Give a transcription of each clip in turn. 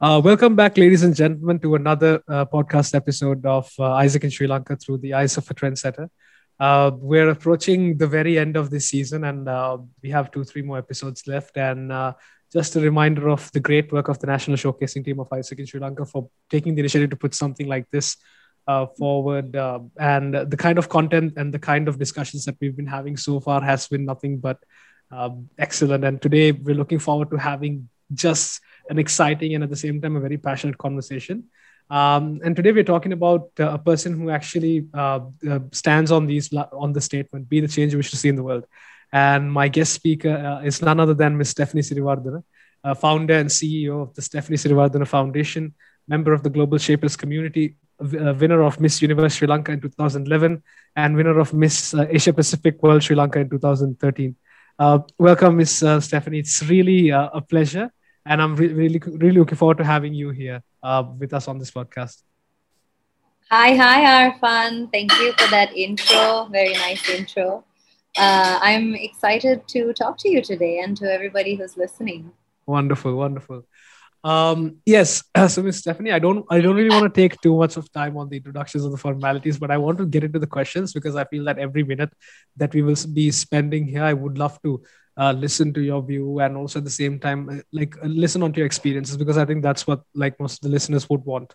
Uh, welcome back, ladies and gentlemen, to another uh, podcast episode of uh, AIESEC in Sri Lanka through the eyes of a trendsetter. Uh, we're approaching the very end of this season, and uh, we have two, three more episodes left. And uh, just a reminder of the great work of the national showcasing team of AIESEC in Sri Lanka for taking the initiative to put something like this forward. and the kind of content and the kind of discussions that we've been having so far has been nothing but excellent. And today we're looking forward to having just an exciting and at the same time a very passionate conversation. Um, and today we're talking about uh, a person who actually uh, uh, stands on these on the statement, "Be the change you wish to see in the world." And my guest speaker uh, is none other than Ms. Stephanie Siriwardhana, uh, founder and CEO of the Stephanie Siriwardhana Foundation, member of the Global Shapers community, uh, winner of Miss Universe Sri Lanka in 2011, and winner of Miss Asia Pacific World Sri Lanka in 2013. welcome, Miss Stephanie. It's really a pleasure and I'm re- really really looking forward to having you here uh, with us on this podcast. Hi, hi, Arfan. Thank you for that intro. Very nice intro. Uh, I'm excited to talk to you today and to everybody who's listening. Wonderful, wonderful. Um, yes, so Miss Stephanie, I don't, I don't really want to take too much of time on the introductions of the formalities, but I want to get into the questions because I feel that every minute that we will be spending here, I would love to uh, listen to your view and also at the same time uh, like uh, listen on to your experiences because i think that's what like most of the listeners would want.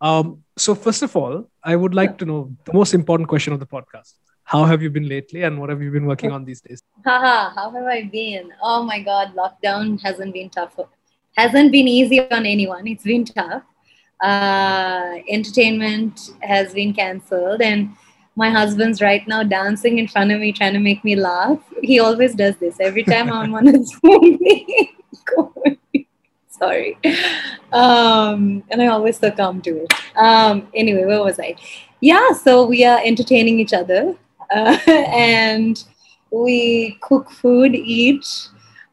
Um, so first of all i would like to know the most important question of the podcast. How have you been lately and what have you been working on these days? Haha, how have i been? Oh my god lockdown hasn't been tough hasn't been easy on anyone. It's been tough. Uh, entertainment has been cancelled and my husband's right now dancing in front of me, trying to make me laugh. He always does this every time I'm on his phone. Sorry. Um, and I always succumb to it. Um, anyway, where was I? Yeah, so we are entertaining each other uh, and we cook food, eat.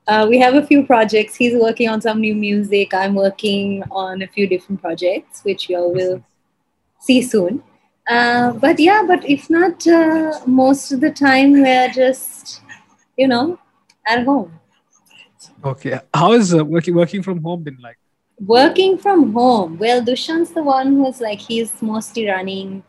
Uh, we have a few projects. He's working on some new music. I'm working on a few different projects, which you all will see soon. Uh, but yeah, but if not, uh, most of the time we're just, you know, at home. Okay. How is uh, working working from home been like? Working from home. Well, Dushyanth's the one who's like he's mostly running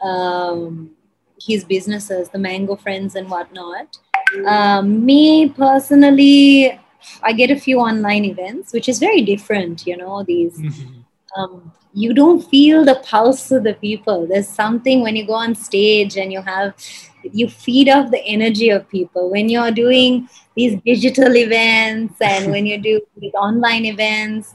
um, his businesses, the Mango Friends and whatnot. Um, me personally, I get a few online events, which is very different. You know, these. Mm-hmm. Um, you don't feel the pulse of the people. There's something when you go on stage and you have you feed off the energy of people. When you're doing these digital events and when you do these online events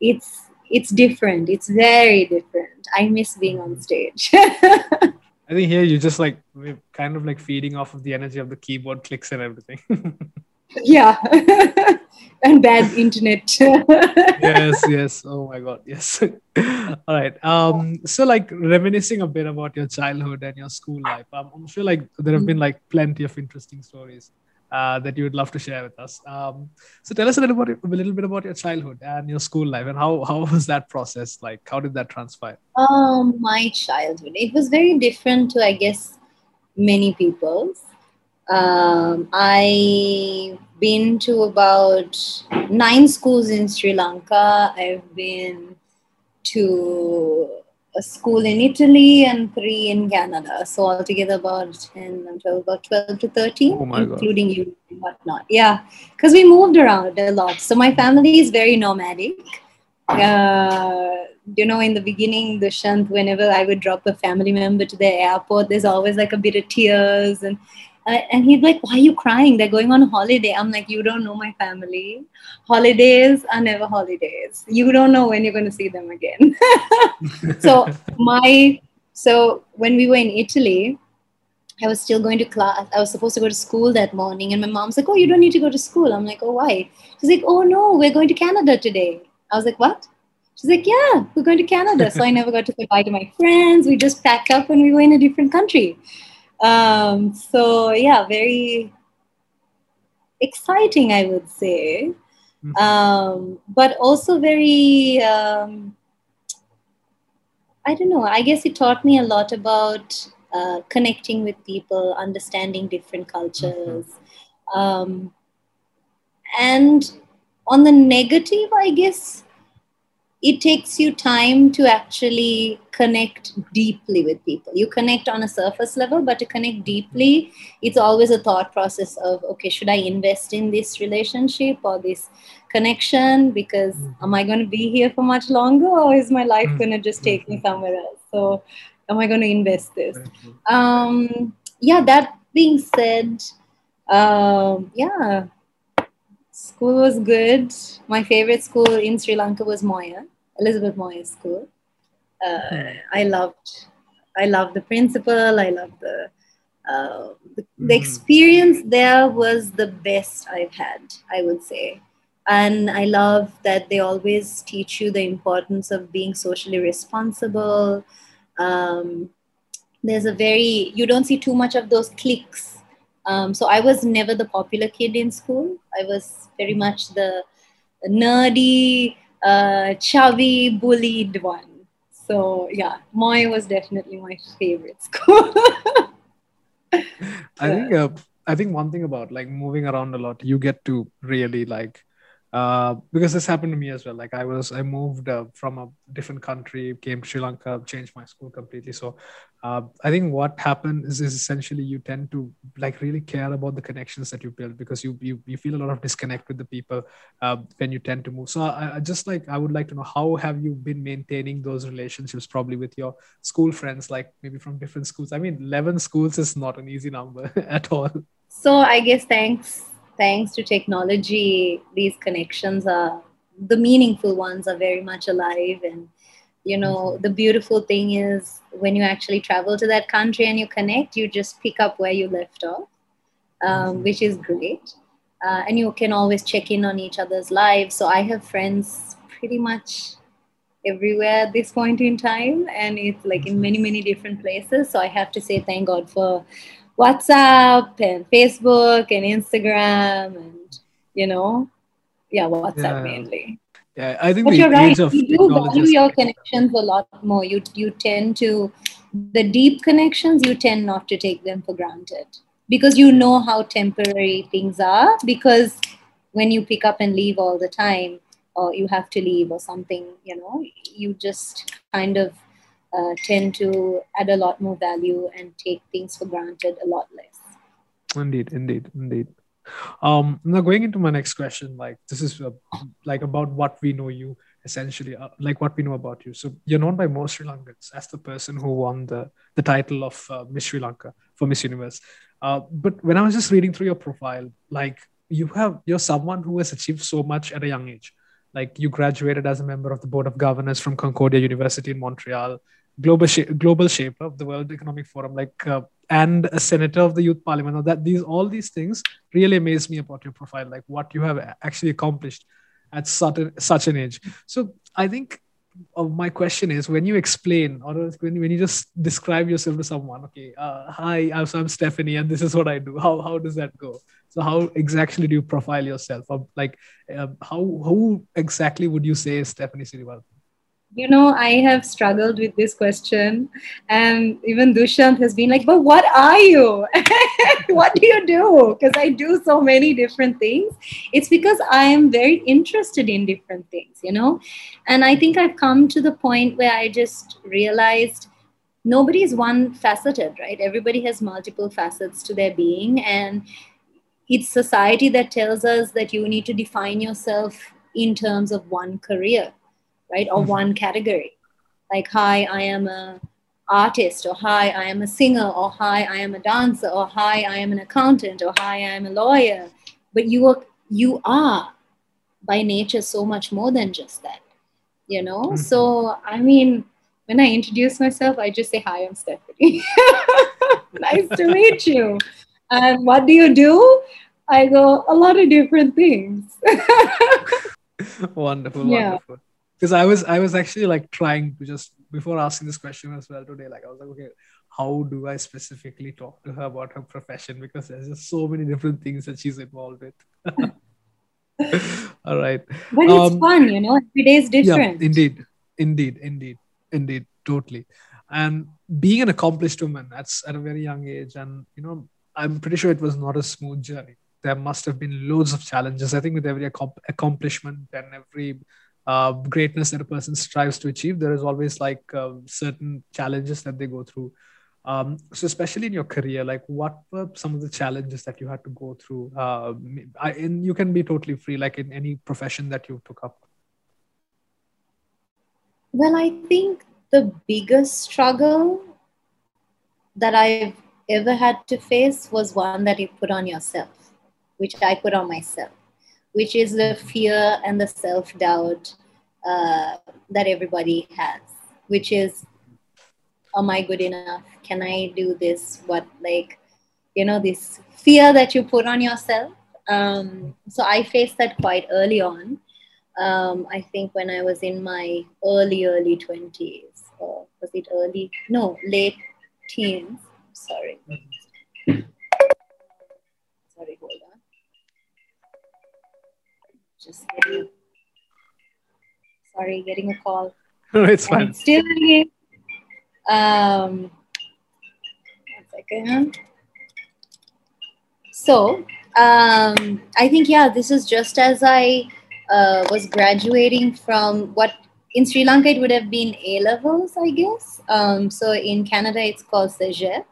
it's it's different. It's very different. I miss being on stage. I think here you're just like we're kind of like feeding off of the energy of the keyboard clicks and everything yeah and bad internet yes yes oh my god yes all right um so like reminiscing a bit about your childhood and your school life um, i'm sure like there have been like plenty of interesting stories uh, that you would love to share with us. Um, so tell us a little, about, a little bit about your childhood and your school life and how, how was that process? Like, how did that transpire? Um, my childhood, it was very different to, I guess, many people's. Um, I've been to about nine schools in Sri Lanka. I've been to a school in Italy and three in Canada. So altogether about 10, 12, about 12 to 13, oh including God. you and whatnot. Yeah, because we moved around a lot. So my family is very nomadic. Uh, you know, in the beginning, the shunt, whenever I would drop a family member to the airport, there's always like a bit of tears and uh, and he's like, Why are you crying? They're going on holiday. I'm like, You don't know my family. Holidays are never holidays. You don't know when you're going to see them again. so, my, so when we were in Italy, I was still going to class. I was supposed to go to school that morning. And my mom's like, Oh, you don't need to go to school. I'm like, Oh, why? She's like, Oh, no, we're going to Canada today. I was like, What? She's like, Yeah, we're going to Canada. So I never got to say bye to my friends. We just packed up and we were in a different country. Um, so yeah, very exciting, I would say, mm-hmm. um, but also very. Um, I don't know. I guess it taught me a lot about uh, connecting with people, understanding different cultures, mm-hmm. um, and on the negative, I guess it takes you time to actually connect deeply with people. You connect on a surface level, but to connect deeply, it's always a thought process of okay, should I invest in this relationship or this connection? Because mm-hmm. am I going to be here for much longer, or is my life mm-hmm. going to just take me mm-hmm. somewhere else? So, am I going to invest this? Um, yeah, that being said, um, yeah, School was good. My favorite school in Sri Lanka was Moir, Elizabeth Moir School. Uh, hmm. I loved, I loved the principal. I loved the, uh, the, mm. the experience there was the best I've had. I would say, and I love that they always teach you the importance of being socially responsible. Um, there's a very you don't see too much of those cliques um, so I was never the popular kid in school. I was very much the nerdy, uh, chubby, bullied one. So yeah, Moir was definitely my favorite school. I think uh, I think one thing about like moving around a lot, you get to really like uh, because this happened to me as well. Like I was, I moved uh, from a different country, came to Sri Lanka, changed my school completely. So uh, I think what happened is, is essentially you tend to like really care about the connections that you build because you you, you feel a lot of disconnect with the people uh, when you tend to move. So I, I just like I would like to know how have you been maintaining those relationships probably with your school friends, like maybe from different schools. I mean, eleven schools is not an easy number at all. So I guess thanks thanks to technology, these connections are the meaningful ones are very much alive. And, you know, mm-hmm. the beautiful thing is when you actually travel to that country and you connect, you just pick up where you left off, um, mm-hmm. which is great. Uh, and you can always check in on each other's lives. So I have friends pretty much everywhere at this point in time and it's like in mm-hmm. many many different places so i have to say thank god for WhatsApp and Facebook and Instagram and you know, yeah, WhatsApp yeah. mainly. Yeah, I think. But you're right. You do value your connections a lot more. You you tend to the deep connections. You tend not to take them for granted because you know how temporary things are. Because when you pick up and leave all the time, or you have to leave or something, you know, you just kind of uh, tend to add a lot more value and take things for granted a lot less. Indeed, indeed, indeed. Um, now going into my next question, like this is uh, like about what we know you essentially, uh, like what we know about you. So you're known by most Sri Lankans as the person who won the the title of uh, Miss Sri Lanka for Miss Universe. Uh, but when I was just reading through your profile, like you have you're someone who has achieved so much at a young age. Like you graduated as a member of the board of governors from Concordia University in Montreal global sh- global shaper of the World Economic Forum, like uh, and a senator of the Youth Parliament. That these all these things really amaze me about your profile, like what you have actually accomplished at such a, such an age. So I think uh, my question is when you explain or when, when you just describe yourself to someone okay uh, hi I'm, I'm stephanie and this is what i do how, how does that go so how exactly do you profile yourself or like uh, how who exactly would you say is stephanie Sirival? You know, I have struggled with this question. And even Dushyanth has been like, but what are you? what do you do? Because I do so many different things. It's because I am very interested in different things, you know? And I think I've come to the point where I just realized nobody is one faceted, right? Everybody has multiple facets to their being. And it's society that tells us that you need to define yourself in terms of one career right? Or mm-hmm. one category. Like, hi, I am a artist, or hi, I am a singer, or hi, I am a dancer, or hi, I am an accountant, or hi, I am a lawyer. But you are you are by nature so much more than just that. You know? Mm-hmm. So I mean, when I introduce myself, I just say, Hi, I'm Stephanie. nice to meet you. And what do you do? I go, a lot of different things. wonderful, yeah. wonderful because I was I was actually like trying to just before asking this question as well today. Like I was like, okay, how do I specifically talk to her about her profession? Because there's just so many different things that she's involved with. All right. But um, it's fun, you know. Every day is different. Yeah, indeed, indeed, indeed, indeed, totally. And being an accomplished woman, that's at a very young age, and you know, I'm pretty sure it was not a smooth journey. There must have been loads of challenges. I think with every accomplishment and every uh, greatness that a person strives to achieve, there is always like uh, certain challenges that they go through. Um, so, especially in your career, like what were some of the challenges that you had to go through? Uh, I, and you can be totally free, like in any profession that you took up. Well, I think the biggest struggle that I've ever had to face was one that you put on yourself, which I put on myself, which is the fear and the self doubt uh, that everybody has, which is, am I good enough? Can I do this? What, like, you know, this fear that you put on yourself. Um, so I faced that quite early on. Um, I think when I was in my early, early 20s, or was it early? No, late teens. Sorry. Sorry, sorry, getting a call. No, it's fine. Still ringing. Um, one second. So, um, I think, yeah, this is just as I uh, was graduating from what in Sri Lanka it would have been A levels, I guess. Um, so in Canada it's called CEGEP.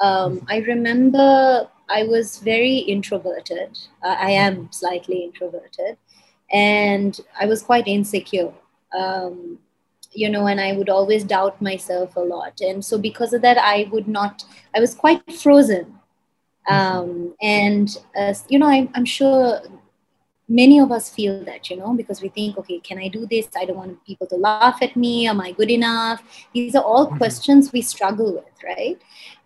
Um, I remember I was very introverted. Uh, I am slightly introverted, and I was quite insecure. Um, you know, and I would always doubt myself a lot. And so because of that, I would not. I was quite frozen. Um, and uh, you know, I'm, I'm sure many of us feel that you know because we think okay can i do this i don't want people to laugh at me am i good enough these are all mm-hmm. questions we struggle with right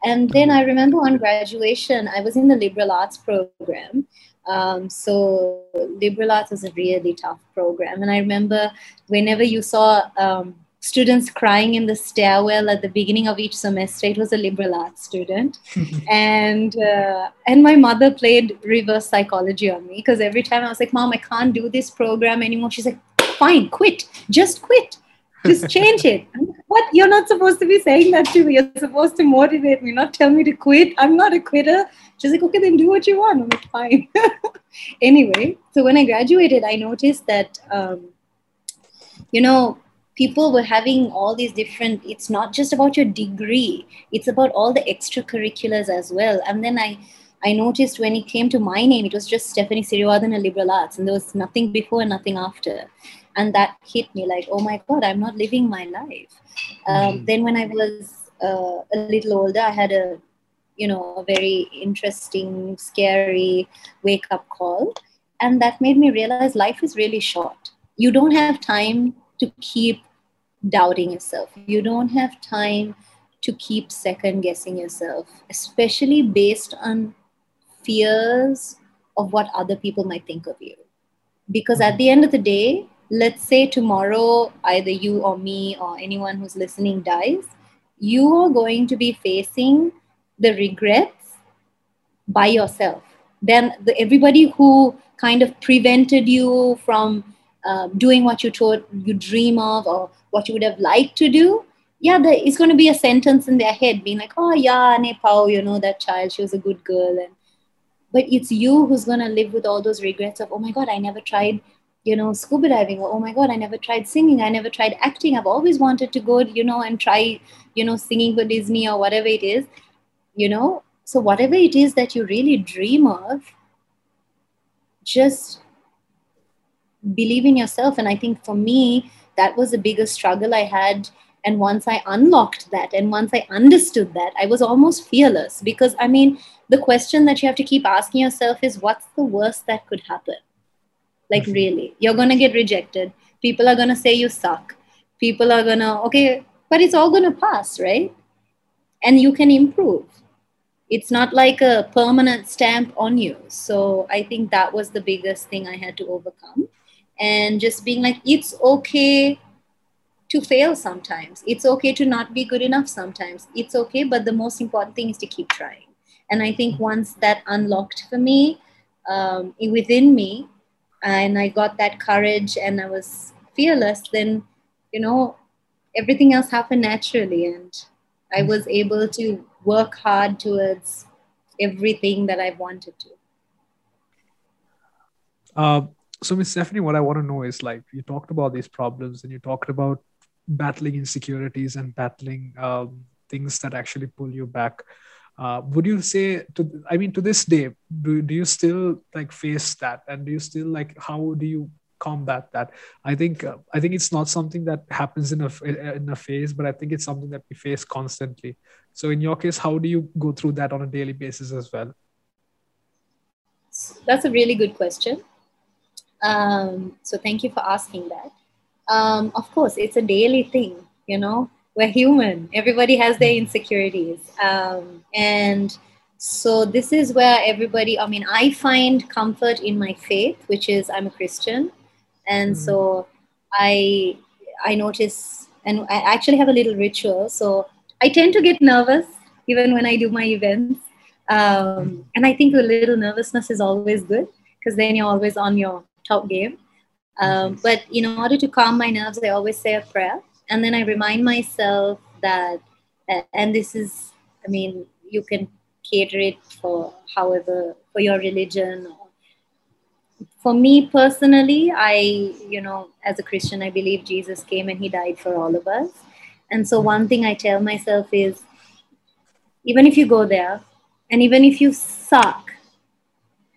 and then i remember on graduation i was in the liberal arts program um, so liberal arts was a really tough program and i remember whenever you saw um, students crying in the stairwell at the beginning of each semester. It was a liberal arts student, and uh, and my mother played reverse psychology on me because every time I was like, "Mom, I can't do this program anymore." She's like, "Fine, quit. Just quit. Just change it." what? You're not supposed to be saying that to me. You're supposed to motivate me, not tell me to quit. I'm not a quitter. She's like, "Okay, then do what you want." I'm like, "Fine." anyway, so when I graduated, I noticed that. Um, you know, people were having all these different it's not just about your degree it's about all the extracurriculars as well and then i i noticed when it came to my name it was just stephanie siriwardhana liberal arts and there was nothing before and nothing after and that hit me like oh my god i'm not living my life um, mm-hmm. then when i was uh, a little older i had a you know a very interesting scary wake up call and that made me realize life is really short you don't have time to keep doubting yourself. You don't have time to keep second guessing yourself, especially based on fears of what other people might think of you. Because at the end of the day, let's say tomorrow either you or me or anyone who's listening dies, you are going to be facing the regrets by yourself. Then the, everybody who kind of prevented you from uh, doing what you told you dream of or what you would have liked to do, yeah, there is going to be a sentence in their head being like, oh, yeah, Nepal, you know, that child, she was a good girl. And But it's you who's going to live with all those regrets of, oh my God, I never tried, you know, scuba diving. Or, oh my God, I never tried singing. I never tried acting. I've always wanted to go, you know, and try, you know, singing for Disney or whatever it is, you know. So whatever it is that you really dream of, just believe in yourself. And I think for me, that was the biggest struggle I had. And once I unlocked that and once I understood that, I was almost fearless because I mean, the question that you have to keep asking yourself is what's the worst that could happen? Like, mm-hmm. really, you're going to get rejected. People are going to say you suck. People are going to, okay, but it's all going to pass, right? And you can improve. It's not like a permanent stamp on you. So I think that was the biggest thing I had to overcome. And just being like it's okay to fail sometimes. It's okay to not be good enough sometimes. It's okay but the most important thing is to keep trying. And i think once that unlocked for me um, within me and i got that courage and i was fearless then you know everything else happened naturally and i was able to work hard towards everything that I've wanted to uh, so Miss Stephanie, what I want to know is like you talked about these problems and you talked about battling insecurities and battling um, things that actually pull you back. Uh, would you say to I mean to this day, do, do you still like face that and do you still like how do you combat that? I think uh, I think it's not something that happens in a in a phase, but I think it's something that we face constantly. So in your case, how do you go through that on a daily basis as well? That's a really good question. Um, so thank you for asking that. Um, of course, it's a daily thing. You know, we're human. Everybody has their insecurities, um, and so this is where everybody. I mean, I find comfort in my faith, which is I'm a Christian, and mm-hmm. so I I notice, and I actually have a little ritual. So I tend to get nervous even when I do my events. Um, and I think a little nervousness is always good because then you're always on your top game. Um, but in order to calm my nerves, I always say a prayer. And then I remind myself that, and this is, I mean, you can cater it for however, for your religion. For me personally, I, you know, as a Christian, I believe Jesus came and he died for all of us. And so one thing I tell myself is even if you go there and even if you suck,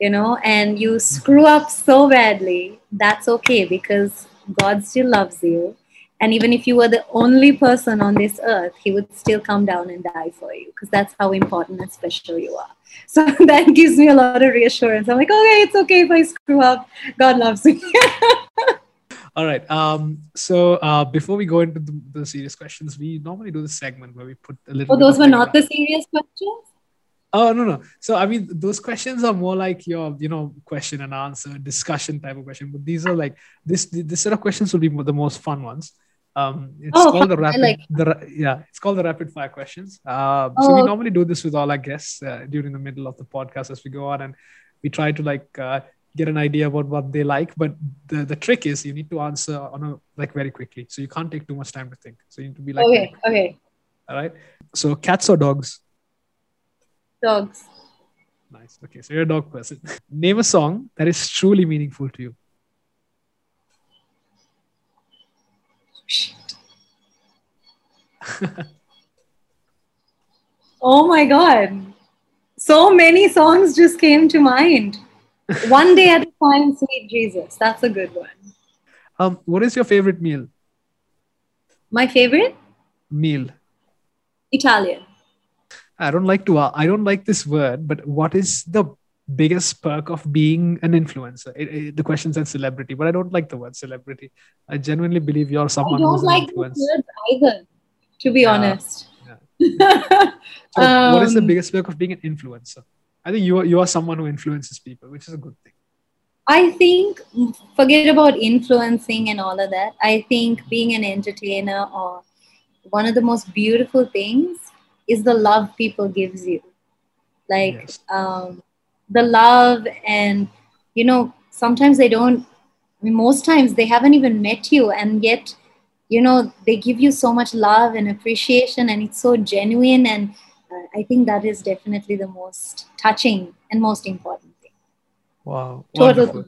you know, and you screw up so badly, that's okay because God still loves you. And even if you were the only person on this earth, He would still come down and die for you because that's how important and special you are. So that gives me a lot of reassurance. I'm like, okay, it's okay if I screw up. God loves me. All right. Um, so uh, before we go into the, the, serious questions, we normally do the segment where we put a little. Oh, those were not the serious questions. Oh no no. So I mean, those questions are more like your you know question and answer discussion type of question. But these are like this this set of questions will be the most fun ones. Um, it's oh, called the rapid. Like the, yeah, it's called the rapid fire questions. Uh, oh. So we oh. normally do this with all our guests uh, during the middle of the podcast as we go on, and we try to like uh, get an idea about what they like. But the, the trick is you need to answer on a like very quickly. So you can't take too much time to think. So you need to be like Okay, okay. All right. So cats or dogs? Dogs. Nice. Okay. So you're a dog person. Name a song that is truly meaningful to you. Oh my god. So many songs just came to mind. one day at a time, sweet Jesus. That's a good one. Um, what is your favorite meal? My favorite meal. Italian. I don't like to. I don't like this word, but what is the biggest perk of being an influencer? It, it, the question said celebrity, but I don't like the word celebrity. I genuinely believe you're someone. I don't like the words either, to be yeah. honest. Yeah. so um, what is the um, biggest perk of being an influencer? I think you are you are someone who influences people, which is a good thing. I think forget about influencing and all of that. I think being an entertainer or one of the most beautiful things is the love people gives you. Like yes. um, the love and you know sometimes they don't I mean, most times they haven't even met you and yet you know they give you so much love and appreciation and it's so genuine and uh, I think that is definitely the most touching and most important thing. Wow. Total.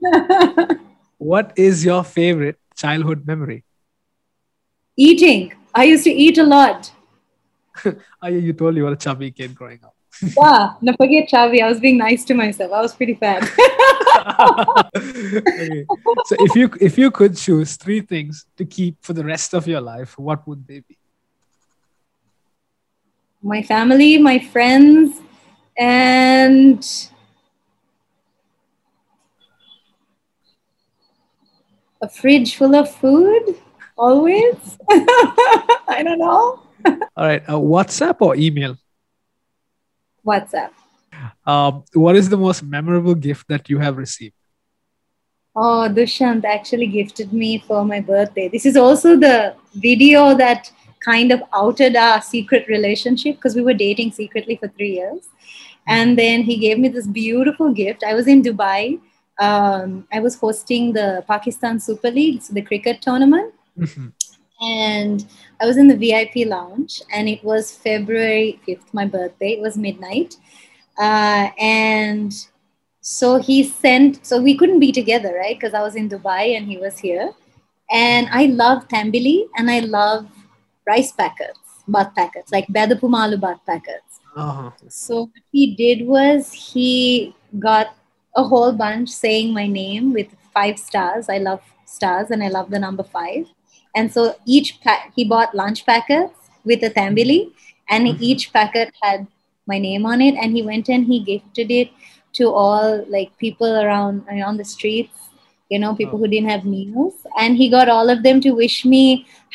what is your favorite childhood memory? Eating. I used to eat a lot. you told you were a chubby kid growing up. Yeah, no, forget chubby. I was being nice to myself. I was pretty bad. okay. So if you if you could choose three things to keep for the rest of your life, what would they be? my family, my friends, and a fridge full of food always. I don't know. All right. Uh, WhatsApp or email? WhatsApp. Um, what is the most memorable gift that you have received? Oh, Dushyanth actually gifted me for my birthday. This is also the video that kind of outed our secret relationship because we were dating secretly for three years. And then he gave me this beautiful gift. I was in Dubai. Um, I was hosting the Pakistan Super League, so the cricket tournament. Mm-hmm. And I was in the VIP lounge, and it was February 5th, my birthday. It was midnight. Uh, and So he sent, so we couldn't be together, right? Because I was in Dubai and he was here. And I love tambili and I love rice packets, bath packets, like Bedapumalu bath packets. Uh-huh. So what he did was he got a whole bunch saying my name with five stars. I love stars and I love the number five. And so each pack, he bought lunch packets with a tambili and Mhm. each packet had my name on it. And he went and he gifted it to all like people around around the streets, you know, people Oh. who didn't have meals. And he got all of them to wish me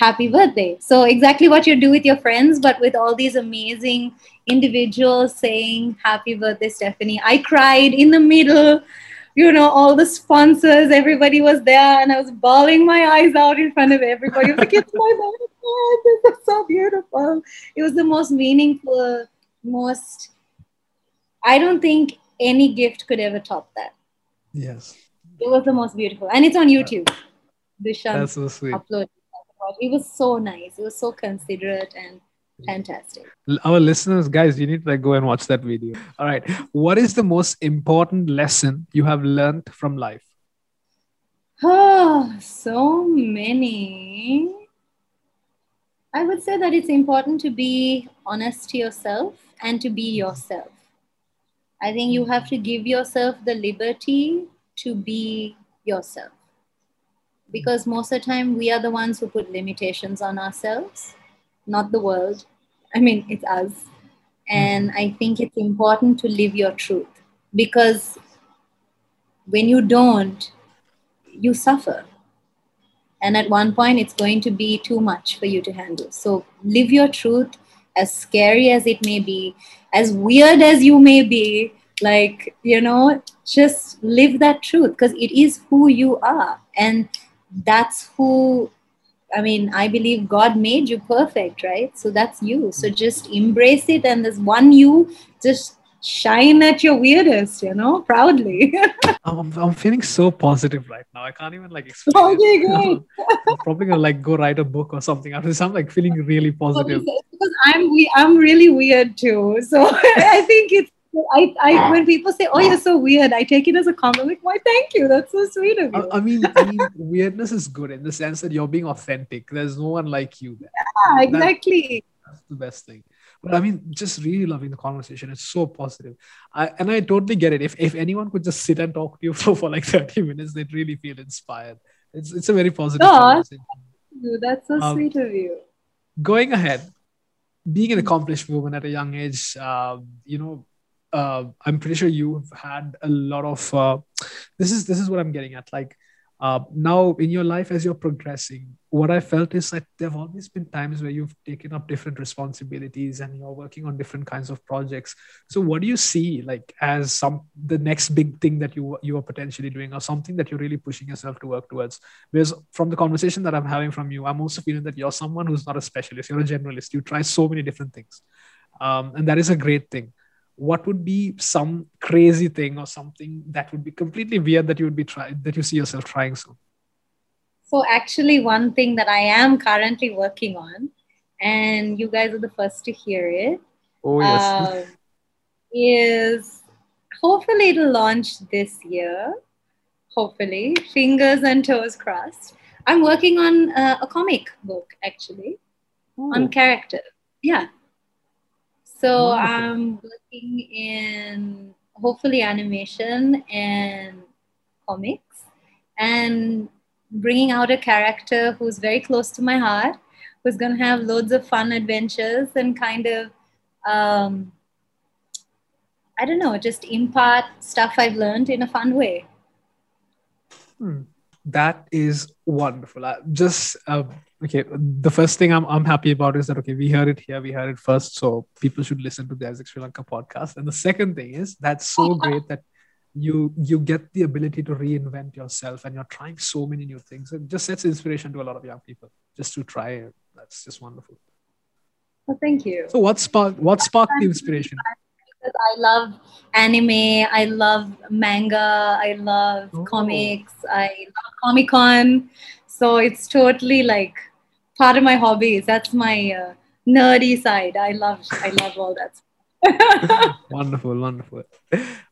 happy birthday. So exactly what you do with your friends, but with all these amazing individuals saying happy birthday, Stephanie. I cried in the middle. You know, all the sponsors, everybody was there, and I was bawling my eyes out in front of everybody. I was like, it's my birthday. This is so beautiful. It was the most meaningful, most I don't think any gift could ever top that. Yes. It was the most beautiful. And it's on YouTube. Dishan That's so sweet. uploaded. It was so nice. It was so considerate and fantastic. Our listeners, guys, you need to like go and watch that video. All right. What is the most important lesson you have learned from life? Oh, so many. I would say that it's important to be honest to yourself and to be yourself. I think you have to give yourself the liberty to be yourself. Because most of the time, we are the ones who put limitations on ourselves, not the world. I mean, it's us. And hmm. I think it's important to live your truth because when you don't, you suffer. And at one point, it's going to be too much for you to handle. So live your truth, as scary as it may be, as weird as you may be. Like, you know, just live that truth because it is who you are. And that's who, I mean, I believe God made you perfect, right? So that's you. So just embrace it. And this one you, just shine at your weirdest, you know, proudly. I'm, I'm- feeling so positive right now. I can't even like explain. okay, great. I'm probably gonna like go write a book or something after this. I'm like feeling really positive. because I'm we I'm really weird too. So I think it's I, I when people say, "Oh, you're so weird," I take it as a compliment. Why, thank you. That's so sweet of you. I, I mean, I mean, weirdness is good in the sense that you're being authentic. There's no one like you there. yeah, exactly. That's the best thing. But I mean, just really loving the conversation. It's so positive. I, and I totally get it. If if anyone could just sit and talk to you for, for like 30 minutes, they'd really feel inspired. It's it's a very positive Aw. conversation. That's so Um, sweet of you. Going ahead, being an accomplished woman at a young age, um, you know, uh, I'm pretty sure you've had a lot of. Uh, this is this is what I'm getting at. Like uh, now in your life as you're progressing, what I felt is that there've always been times where you've taken up different responsibilities and you're working on different kinds of projects. So what do you see like as some the next big thing that you you are potentially doing or something that you're really pushing yourself to work towards? Because from the conversation that I'm having from you, I'm also feeling that you're someone who's not a specialist. You're a generalist. You try so many different things, um, and that is a great thing what would be some crazy thing or something that would be completely weird that you would be trying that you see yourself trying so So actually, one thing that I am currently working on, and you guys are the first to hear it, oh um, is hopefully it'll launch this year. Hopefully, fingers and toes crossed. I'm working on uh, a comic book actually on characters. Yeah. So Wonderful. I'm working in hopefully animation and comics and bringing out a character who's very close to my heart, who's going to have loads of fun adventures and kind of, um, I don't know, just impart stuff I've learned in a fun way. Hmm. That is wonderful. I just uh, okay. The first thing I'm I'm happy about is that okay, we heard it here, we heard it first, so people should listen to the AIESEC Sri Lanka podcast. And the second thing is that's so great that you you get the ability to reinvent yourself, and you're trying so many new things. It just sets inspiration to a lot of young people just to try it. That's just wonderful. Well, thank you. So what sparked what sparked the inspiration? I love anime, I love manga, I love Oh. comics, I love Comic Con. So it's totally like part of my hobbies. That's my uh, nerdy side. I love I love all that. wonderful, wonderful.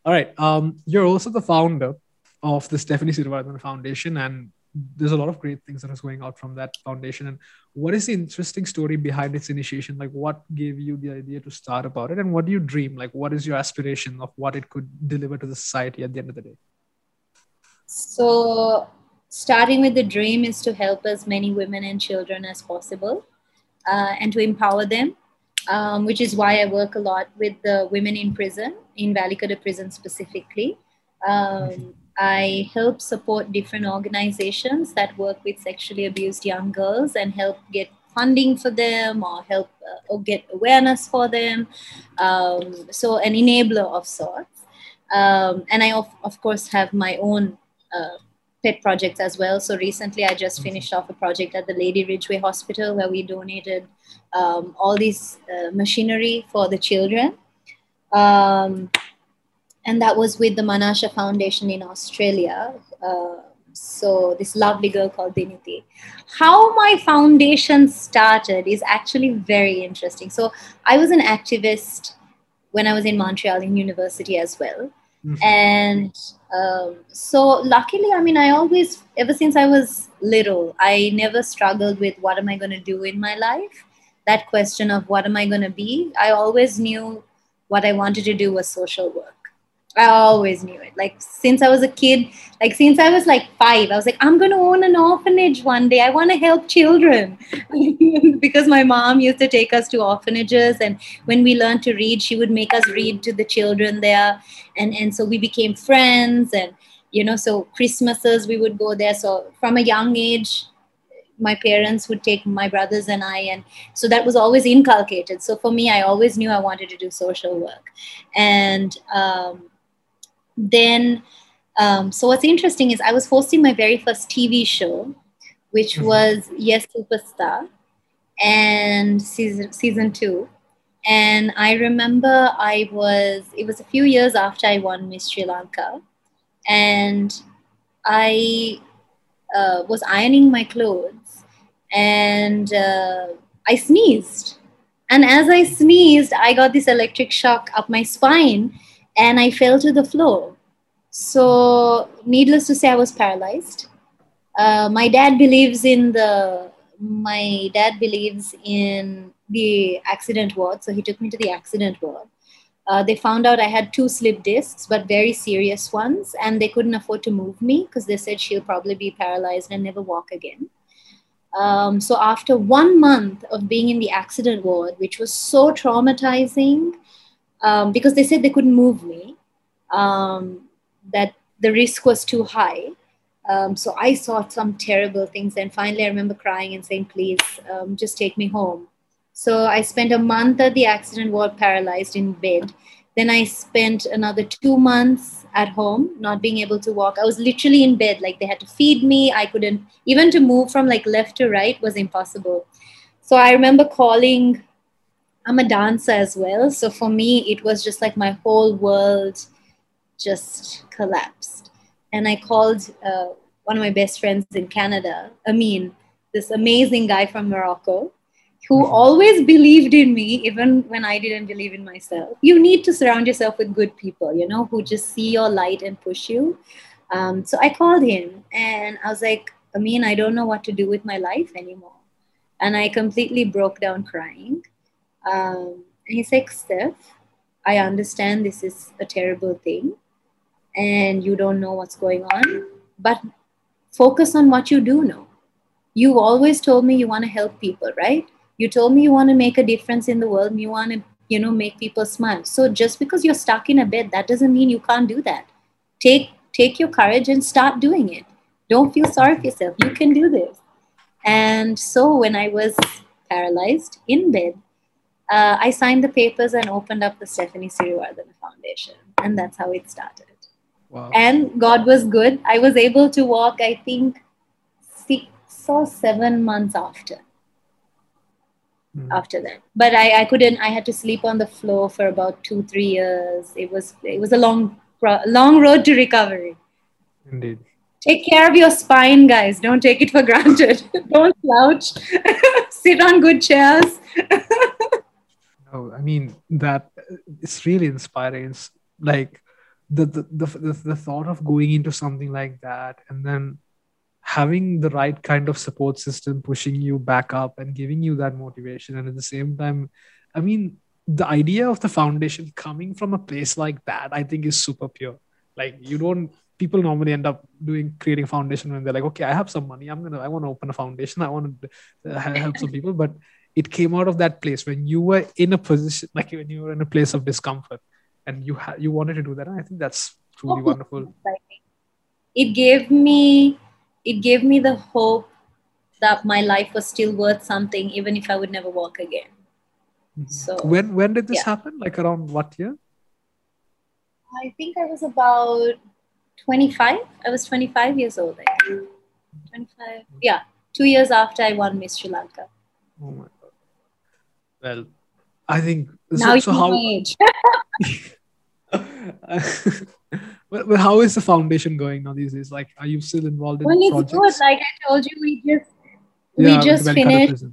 All right. Um, you're also the founder of the Stephanie Siriwardhana Foundation, and there's a lot of great things that is going out from that foundation. And what is the interesting story behind its initiation? Like, what gave you the idea to start about it, and what do you dream? Like, what is your aspiration of what it could deliver to the society at the end of the day? So, starting with the dream is to help as many women and children as possible, uh, and to empower them um, which is why I work a lot with the women in prison, in Welikada prison specifically. Um, I help support different organizations that work with sexually abused young girls and help get funding for them or help uh, or get awareness for them. Um, so, an enabler of sorts. Um, and I, of, of course, have my own uh, pet projects as well. So recently, I just finished off a project at the Lady Ridgeway Hospital where we donated um, all these uh, machinery for the children. And that was with the Manasha Foundation in Australia. Uh, so this lovely girl called Diniti. How my foundation started is actually very interesting. So I was an activist when I was in Montreal in university as well. Mm-hmm. And um, so, luckily, I mean, I always, ever since I was little, I never struggled with what am I going to do in my life. That question of what am I going to be, I always knew what I wanted to do was social work. I always knew it. Like since I was a kid, like since I was like five, I was like, I'm to own an orphanage one day. I want to help children because my mom used to take us to orphanages, and when we learned to read, she would make us read to the children there, and and so we became friends, and you know, so Christmases we would go there. So from a young age, my parents would take my brothers and I, and so that was always inculcated. So for me, I always knew I wanted to do social work, and um, then um, so what's interesting is i was hosting my very first tv show which mm-hmm. was yes superstar and season season two. And i remember i was it was a few years after i won miss sri lanka. And i uh, was ironing my clothes and uh, i sneezed. And as i sneezed i got this electric shock up my spine and I fell to the floor. So, needless to say, I was paralyzed. Uh, my dad believes in the my dad believes in the accident ward, so he took me to the accident ward. Uh, they found out I had two slip discs, but very serious ones, and they couldn't afford to move me because they said she'll probably be paralyzed and never walk again. Um, so after one month of being in the accident ward, which was so traumatizing, um, because they said they couldn't move me, um, that the risk was too high. Um, so I saw some terrible things. And finally, I remember crying and saying, please, um, just take me home. So I spent a month at the accident ward, paralyzed in bed. Then I spent another two months at home, not being able to walk. I was literally in bed, like they had to feed me. I couldn't, even to move from like left to right was impossible. So I remember calling I'm a dancer as well. So for me, it was just like my whole world just collapsed. And I called uh, one of my best friends in Canada, Amin, this amazing guy from Morocco, who mm-hmm. always believed in me, even when I didn't believe in myself. You need to surround yourself with good people, you know, who just see your light and push you. Um, so I called him and I was like, Amin, I don't know what to do with my life anymore. And I completely broke down crying. Um, like, Steph, I understand this is a terrible thing and you don't know what's going on, but focus on what you do know. You've always told me you want to help people, right? You told me you want to make a difference in the world and you want to, you know, make people smile. So just because you're stuck in a bed, that doesn't mean you can't do that. Take take your courage and start doing it. Don't feel sorry for yourself. You can do this. And so when I was paralyzed in bed, uh, I signed the papers and opened up the Stephanie Siriwardhana Foundation. And that's how it started. Wow. And God was good. I was able to walk, I think, six or seven months after. Mm. After that, but I, I couldn't. I had to sleep on the floor for about two, three years. It was it was a long, long road to recovery. Indeed. Take care of your spine, guys. Don't take it for granted. Don't slouch. Sit on good chairs. Oh, I mean that it's really inspiring. It's like the the, the the the thought of going into something like that and then having the right kind of support system pushing you back up and giving you that motivation. And at the same time i mean the idea of the foundation coming from a place like that i think is super pure. Like you don't people normally end up doing creating foundation when they're like okay i have some money. I'm gonna i want to open a foundation. I want to uh, help some people. But it came out of that place when you were in a position like when you were in a place of discomfort and you ha- you wanted to do that. And i think that's truly wonderful. it gave me it gave me the hope that my life was still worth something even if i would never walk again. Mm-hmm. so when when did this yeah. happen? Like around what year? I think i was about 25 i was 25 years old I think. 25 yeah two years after i won miss sri lanka. Oh my well i think now so, so how age. but, but how is the foundation going now these days? Like, are you still involved in well, it's projects? good. Like I told you, we just we just finished.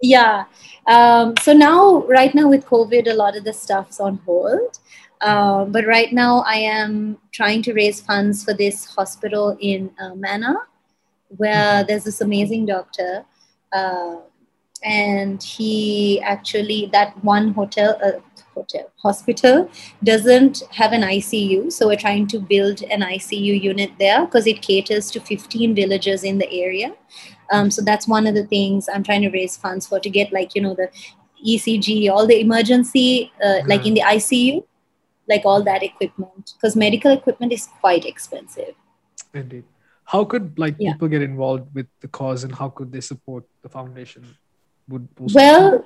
Yeah. Um, so now, right now with COVID, a lot of the stuff's on hold. Um, but right now, I am trying to raise funds for this hospital in uh, Mannar, where mm-hmm. there's this amazing doctor. Uh, and he actually, that one hotel, uh, hotel hospital doesn't have an ICU. So we're trying to build an ICU unit there because it caters to 15 villages in the area. Um, so that's one of the things I'm trying to raise funds for to get like, you know, the ECG, all the emergency, uh, mm-hmm. like in the ICU, like all that equipment because medical equipment is quite expensive. Indeed. How could like yeah. people get involved with the cause and how could they support the foundation? Would well,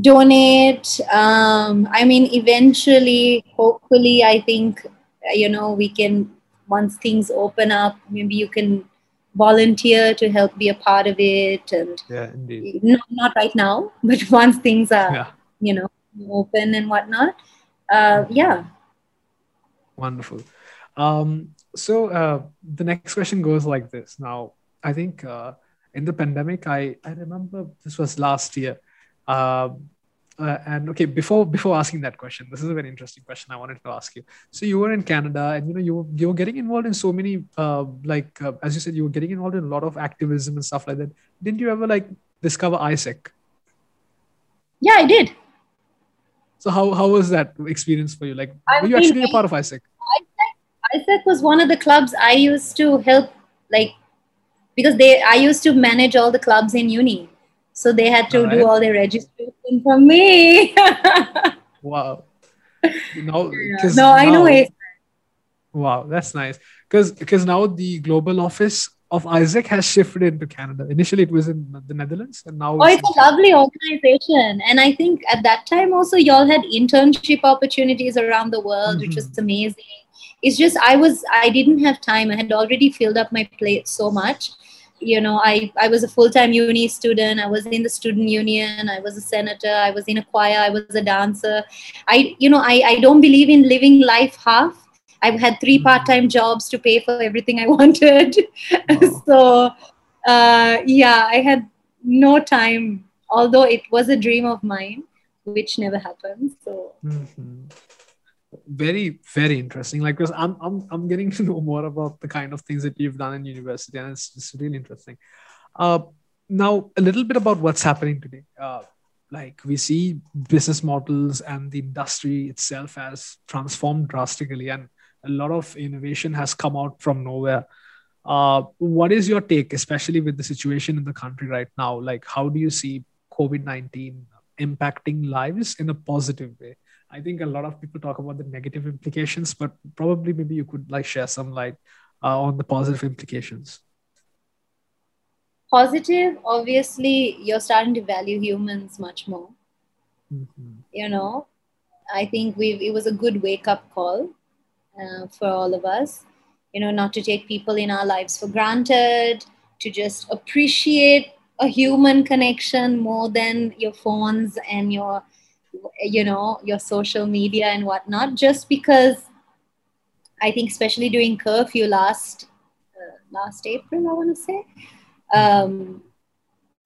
donate um, i mean eventually hopefully i think you know we can once things open up maybe you can volunteer to help be a part of it and yeah indeed. not, not right now but once things are yeah. you know open and whatnot uh, yeah. Wonderful. Um, so uh, the next question goes like this. Now i think uh, in the pandemic i i remember this was last year um, uh, and okay, before before asking that question, this is a very interesting question I wanted to ask you. So you were in Canada, and you know you were, you were getting involved in so many, uh, like uh, as you said, you were getting involved in a lot of activism and stuff like that. Didn't you ever like discover AIESEC? Yeah, I did. So how how was that experience for you? Like, I were you actually a part of AIESEC? AIESEC was one of the clubs I used to help, like, because they I used to manage all the clubs in uni so they had to all do all the registration for me. wow. No, yeah. no, I know it. Wow, that's nice. Because because now the global office of AIESEC has shifted into Canada. Initially, it was in the Netherlands, and now oh, it's, it's a lovely organization. And I think at that time also, y'all had internship opportunities around the world, mm-hmm. which was amazing. It's just I was I didn't have time. I had already filled up my plate so much you know i i was a full-time uni student. I was in the student union. I was a senator. I was in a choir. I was a dancer. I you know i i don't believe in living life half. I've had three mm-hmm. part-time jobs to pay for everything i wanted. Wow. so uh, yeah i had no time although it was a dream of mine which never happened so. Mm-hmm very very interesting. Like because I'm, I'm i'm getting to know more about the kind of things that you've done in university and it's, it's really interesting. Uh now a little bit about what's happening today. Uh like we see business models and the industry itself has transformed drastically and a lot of innovation has come out from nowhere. Uh, what is your take especially with the situation in the country right now? Like how do you see covid-19 impacting lives in a positive way I think a lot of people talk about the negative implications, but probably maybe you could like share some light uh, on the positive implications. Positive, obviously, you're starting to value humans much more. Mm-hmm. You know, I think we it was a good wake up call uh, for all of us. You know, not to take people in our lives for granted, to just appreciate a human connection more than your phones and your you know your social media and whatnot just because i think especially during curfew last uh, last april i want to say um,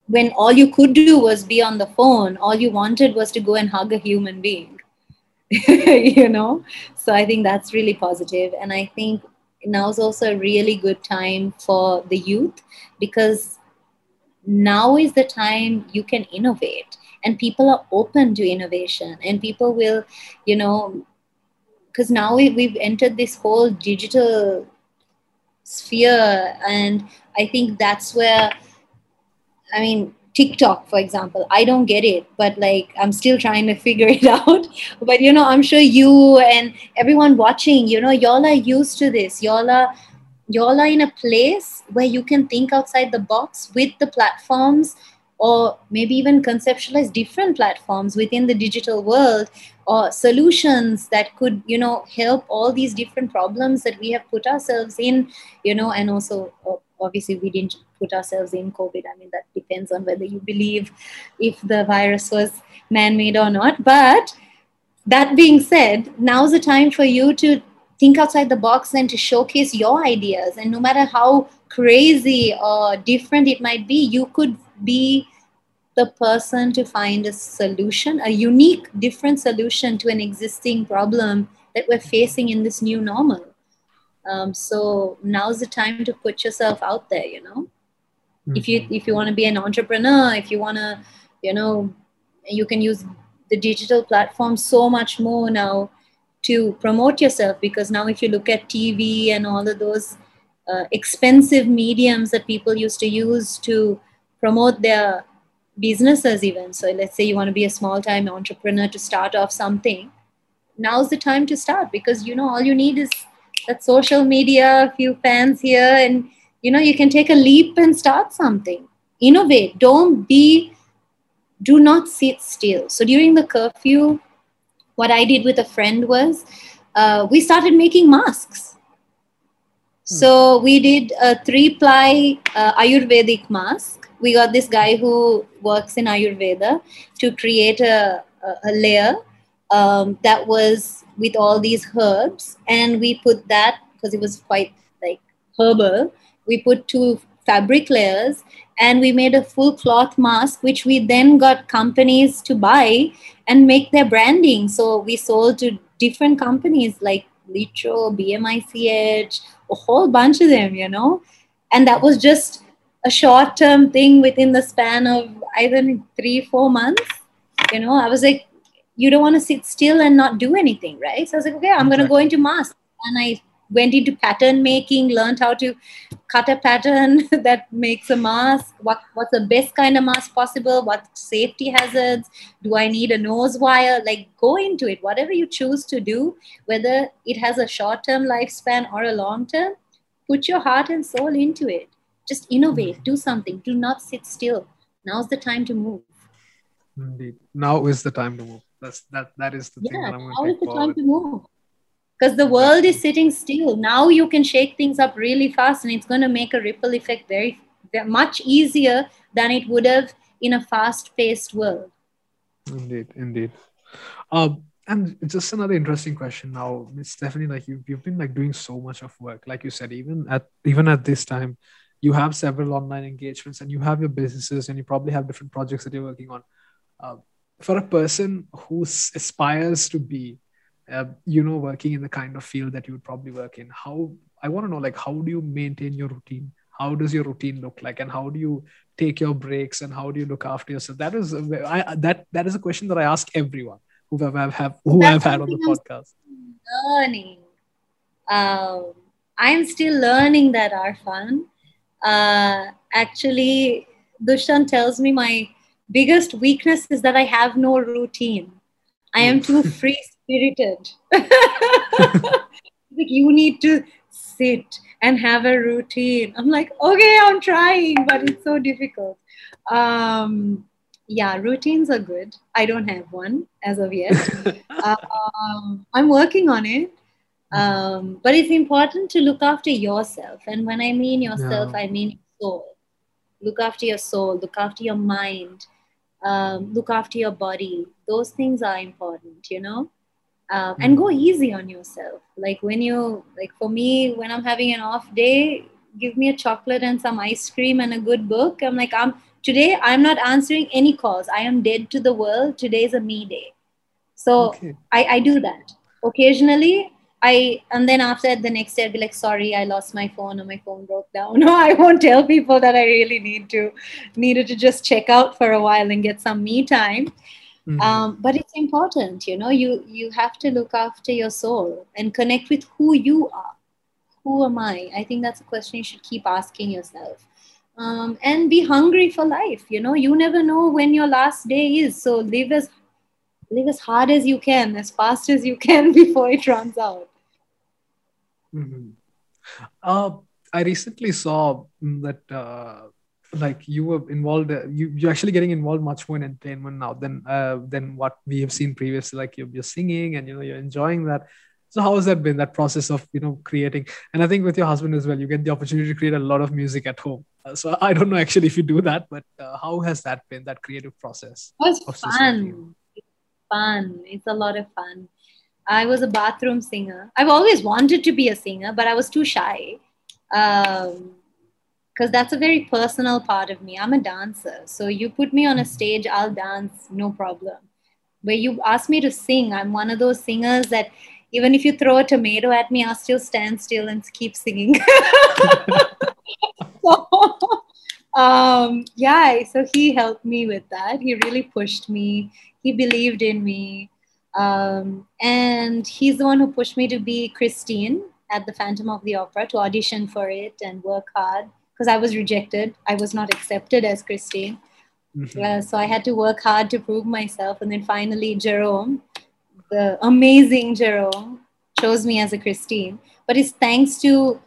when all you could do was be on the phone all you wanted was to go and hug a human being you know? So i think that's really positive and i think now is also a really good time for the youth because now is the time you can innovate and people are open to innovation and people will you know because now we, we've entered this whole digital sphere and i think that's where i mean TikTok, for example. I don't get it, but like I'm still trying to figure it out. But you know, I'm sure you and everyone watching, you know, y'all are used to this. Y'all are y'all are in a place where you can think outside the box with the platforms or maybe even conceptualize different platforms within the digital world or solutions that could you know help all these different problems that we have put ourselves in you know and also obviously we didn't put ourselves in covid. I mean that depends on whether you believe if the virus was man-made or not. But that being said now's the time for you to think outside the box and to showcase your ideas. And no matter how crazy or different it might be you could be the person to find a solution a unique different solution to an existing problem that we're facing in this new normal um, so now's the time to put yourself out there you know mm-hmm. if you if you want to be an entrepreneur if you want to you know you can use the digital platform so much more now to promote yourself because now if you look at tv and all of those uh, expensive mediums that people used to use to promote their businesses even so let's say you want to be a small time entrepreneur to start off something now's the time to start because you know all you need is that social media, a few fans here, and you know, you can take a leap and start something. Innovate. Don't be, do not sit still. So during the curfew, what I did with a friend was uh, we started making masks. So we did a three ply uh, Ayurvedic mask. We got this guy who works in Ayurveda to create a, a, a layer um, that was with all these herbs. And we put that because it was quite like herbal we put two fabric layers. And we made a full cloth mask which we then got companies to buy and make their branding. So we sold to different companies like Litro, BMICH, a whole bunch of them, you know. And that was just a short term thing within the span of either three, four months. You know, I was like, you don't want to sit still and not do anything, right? So I was like, okay, I'm going to go into mask. And I went into pattern making, learned how to cut a pattern that makes a mask. What, what's the best kind of mask possible? What safety hazards? Do I need a nose wire? Like, go into it. Whatever you choose to do, whether it has a short term lifespan or a long term, put your heart and soul into it. Just innovate, do something. Do not sit still. Now's the time to move. Indeed. Now is the time to move. That's that that is the yeah, thing that I'm going to take the time to move. Because the world is sitting still. Now you can shake things up really fast and it's going to make a ripple effect very, very much easier than it would have in a fast-paced world. Indeed, indeed. Um, and just another interesting question now, Miss Stephanie. Like you, you've been like doing so much of work, like you said, even at even at this time, you have several online engagements and you have your businesses and you probably have different projects that you're working on. Uh, for a person who aspires to be uh, you know working in the kind of field that you would probably work in. How i want to know like how do you maintain your routine? How does your routine look like? And how do you take your breaks? And how do you look after yourself? That is I, that that is a question that i ask everyone who i've have who That's i've had on the podcast. learning. Um, i'm still learning that Arfan. uh, actually Dushyanth tells me my biggest weakness is that I have no routine. I am too free spirited. like you need to sit and have a routine. I'm like, okay, I'm trying, but it's so difficult. Um, yeah, routines are good. I don't have one as of yet. um, I'm working on it. Um, but it's important to look after yourself. And when I mean yourself, I mean soul. Look after your soul, look after your mind, um, look after your body those things are important you know um, and go easy on yourself. Like when you like for me when i'm having an off day give me a chocolate and some ice cream and a good book. I'm like i'm today i'm not answering any calls. I am dead to the world. Today is a me day. So Okay. I, I do that. Occasionally I and then after the next day I'd be like, sorry, I lost my phone or my phone broke down. No, I won't tell people that I really need to needed to just check out for a while and get some me time. Mhm. Um, but it's important, you know, you you have to look after your soul and connect with who you are. Who am I? I think that's a question you should keep asking yourself. Um, and be hungry for life. You know, you never know when your last day is. So live as live as hard as you can, as fast as you can before it runs out. Mhm. Uh, I recently saw that uh, like you were involved. Uh, you you're actually getting involved much more in entertainment now than uh, than what we have seen previously. Like you're, you're singing and you know you're enjoying that. So how has that been? That process of you know creating, and I think with your husband as well, you get the opportunity to create a lot of music at home. Uh, so I don't know actually if you do that, but uh, how has that been? That creative process. It was fun. It's fun. It's a lot of fun. I was a bathroom singer. I've always wanted to be a singer, but I was too shy. Because that's a very personal part of me. I'm a dancer. So you put me on a stage, I'll dance, no problem. Where you ask me to sing, I'm one of those singers that even if you throw a tomato at me, I'll still stand still and keep singing. so, um, yeah, so he helped me with that. He really pushed me. He believed in me. Um, and he's the one who pushed me to be Christine at the Phantom of the Opera to audition for it and work hard because I was rejected. I was not accepted as Christine. Mhm. Uh, so I had to work hard to prove myself. And then finally, Jerome, the amazing Jerome, chose me as a Christine. But it's thanks to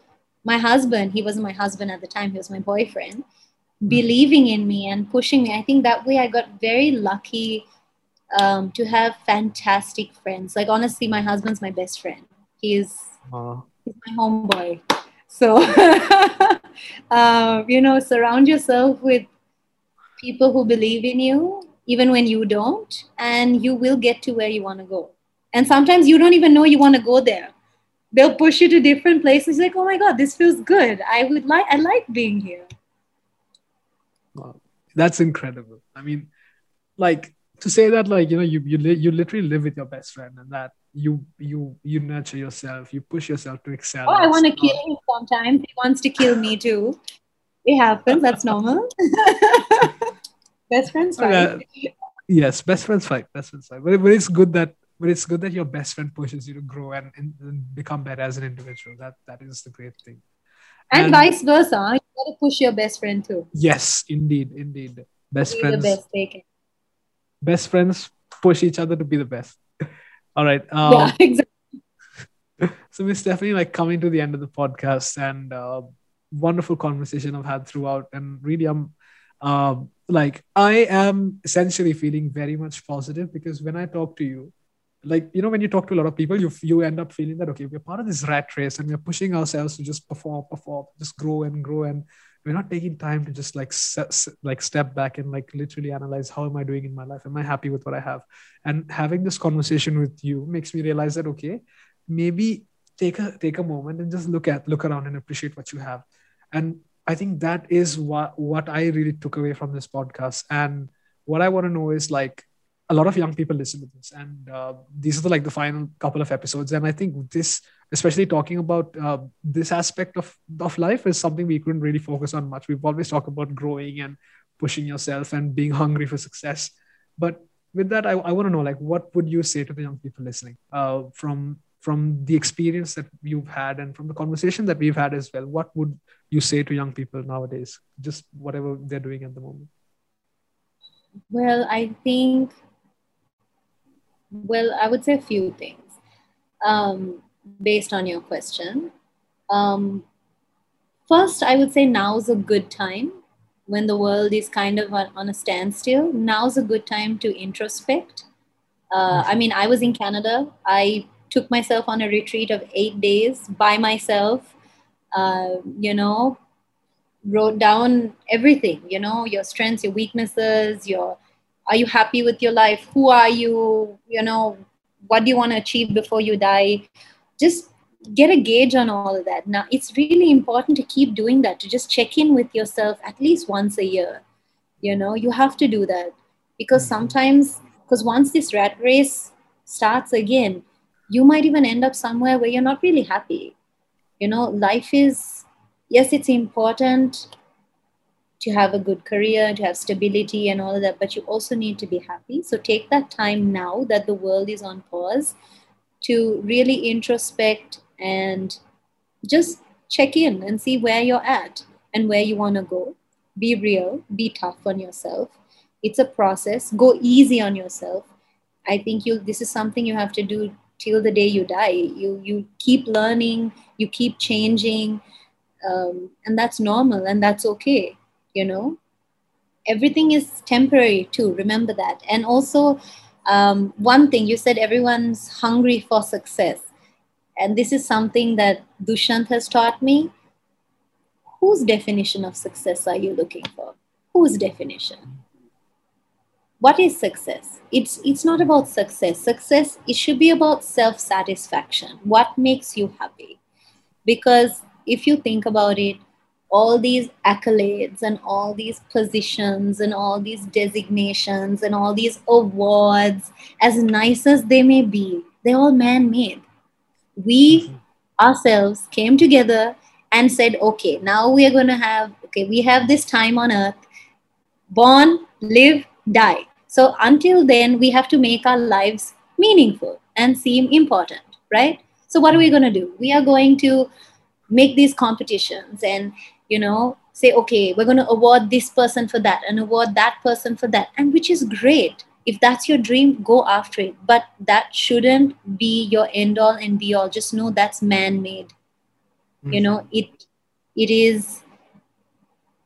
my husband. He wasn't my husband at the time, he was my boyfriend, believing in me and pushing me. I think that way I got very lucky um, to have fantastic friends. Like, honestly, my husband's my best friend. He's Uh, he's my homeboy. So, uh, you know, surround yourself with people who believe in you, even when you don't, and you will get to where you want to go. And sometimes you don't even know you want to go there. They'll push you to different places. Like, oh my God, this feels good. I would like, I like being here. Wow. That's incredible. I mean, like to say that, like you know, you you li- you literally live with your best friend, and that you you you nurture yourself, you push yourself to excel. Oh, I want to kill him sometimes. He wants to kill me too. It happens. That's normal. Best friends fight. Yes, best friends fight. Best friends fight. But, but it's good that but it's good that your best friend pushes you to grow and, and, and become better as an individual. That that is the great thing. And, And- vice versa. You got to push your best friend too. Yes, indeed, indeed. Best Be friends, best best friends push each other to be the best. All right. Um, yeah, exactly. so Miss Stephanie, like coming to the end of the podcast and uh, wonderful conversation I've had throughout, and really I'm um, like I am essentially feeling very much positive because when I talk to you, like you know when you talk to a lot of people, you you end up feeling that okay, we're part of this rat race and we're pushing ourselves to just perform, perform, just grow and grow, and we're not taking time to just like se- like step back and like literally analyze how am I doing in my life? Am I happy with what I have? And having this conversation with you makes me realize that okay, maybe take a take a moment and just look at look around and appreciate what you have and i think that is what what i really took away from this podcast and what i want to know is like a lot of young people listen to this and uh, these are the, like the final couple of episodes and i think this especially talking about uh, this aspect of of life is something we couldn't really focus on much. We've always talked about growing and pushing yourself and being hungry for success. But with that i, I want to know like what would you say to the young people listening uh, from from the experience that you've had and from the conversation that we've had as well? What would you say to young people nowadays? Just whatever they're doing at the moment. Well, I think, well, I would say a few things. Um, based on your question. Um, first, I would say now's a good time when the world is kind of on a standstill. Now's a good time to introspect. Uh, I mean, I was in Canada. I took myself on a retreat of eight days by myself. Uh, you know, wrote down everything. You know, your strengths, your weaknesses, your are you happy with your life? Who are you? You know, what do you want to achieve before you die? Just get a gauge on all of that. Now, it's really important to keep doing that, to just check in with yourself at least once a year. you know you have to do that because Mhm. sometimes because once this rat race starts again you might even end up somewhere where you're not really happy you know life is yes it's important to have a good career to have stability and all of that but you also need to be happy so take that time now that the world is on pause to really introspect and just check in and see where you're at and where you want to go. Be real be tough on yourself. It's a process. Go easy on yourself. I think you this is something you have to do till the day you die. You you keep learning you keep changing um, and that's normal and that's okay you know? Everything is temporary too remember that. And also um, one thing you said everyone's hungry for success. And this is something that Dushyanth has taught me. Whose definition of success are you looking for? Whose definition? What is success? It's it's not about success. Success it should be about self satisfaction what makes you happy? Because if you think about it all these accolades and all these positions and all these designations and all these awards as nice as they may be they're all man made we mm-hmm. ourselves came together and said okay now we are going to have okay we have this time on earth born live die. So until then we have to make our lives meaningful and seem important right? So what are we going to do? We are going to make these competitions and you know say okay we're going to award this person for that and award that person for that and which is great. If that's your dream go after it. But that shouldn't be your end all and be all. Just know that's man made you hmm. know it it is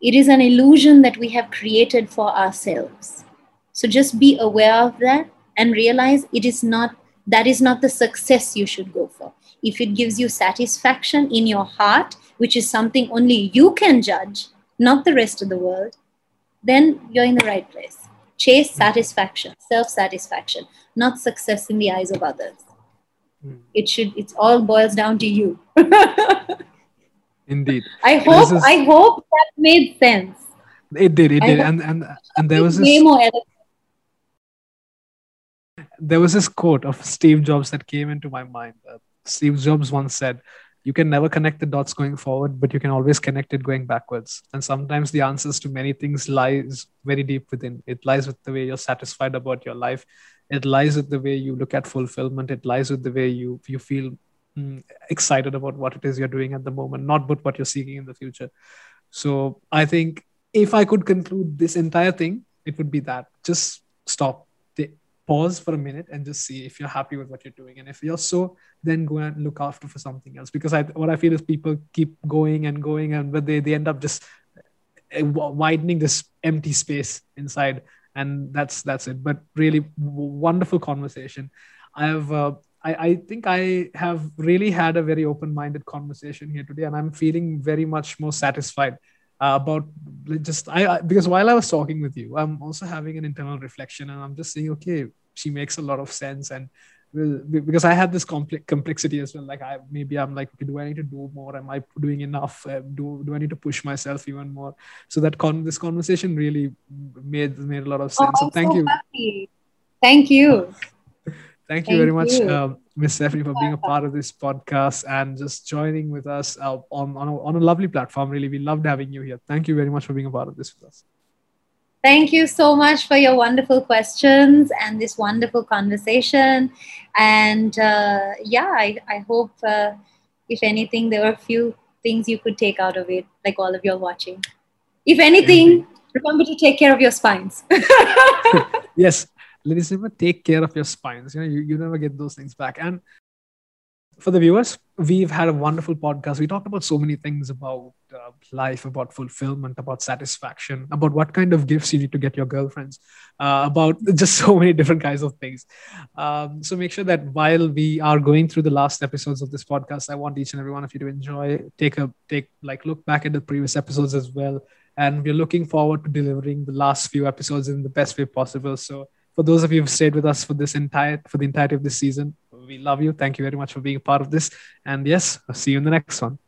it is an illusion that we have created for ourselves. So just be aware of that and realize it is not that is not the success you should go for if it gives you satisfaction in your heart which is something only you can judge not the rest of the world then you're in the right place chase satisfaction self satisfaction not success in the eyes of others Mm. it should it all boils down to you Indeed, i hope is- i hope that made sense it did. It I did, and and and there was this there was this quote of Steve Jobs that came into my mind. Uh, Steve Jobs once said, "You can never connect the dots going forward, but you can always connect it going backwards." And sometimes the answers to many things lies very deep within. It lies with the way you're satisfied about your life. It lies with the way you look at fulfillment. It lies with the way you you feel mm, excited about what it is you're doing at the moment, not but what you're seeking in the future. So I think if I could conclude this entire thing, it would be that just stop, pause for a minute, and just see if you're happy with what you're doing. And if you're so, then go and look after for something else. Because I, what I feel is people keep going and going, and but they they end up just uh, widening this empty space inside, and that's that's it. But really wonderful conversation. I have. Uh, I, I think I have really had a very open-minded conversation here today, and I'm feeling very much more satisfied uh, about just I, I because while I was talking with you, I'm also having an internal reflection, and I'm just saying, okay, she makes a lot of sense, and will because I had this complex complexity as well. Like I maybe I'm like, okay, do I need to do more? Am I doing enough? Uh, do do I need to push myself even more? So that con this conversation really made made a lot of sense. Oh, so thank so you. happy. Thank you. Thank you very much, you. um, Miss Stephanie, for being a part of this podcast and just joining with us uh, on, on, a, on a lovely platform. Really, we loved having you here. Thank you very much for being a part of this with us. Thank you so much for your wonderful questions and this wonderful conversation. And uh, yeah, I, I hope, uh, if anything, there were a few things you could take out of it, like all of you are watching. If anything, remember to take care of your spines. Yes, take care of your spines. You know, you, you never get those things back. And for the viewers, we've had a wonderful podcast. We talked about so many things about uh, life, about fulfillment, about satisfaction, about what kind of gifts you need to get your girlfriends, uh, about just so many different kinds of things. Um, so make sure that while we are going through the last episodes of this podcast, I want each and every one of you to enjoy, take a take like look back at the previous episodes as well. And we're looking forward to delivering the last few episodes in the best way possible. So for those of you who've stayed with us for this entire for the entirety of this season, we love you. Thank you very much for being a part of this. And yes, I'll see you in the next one.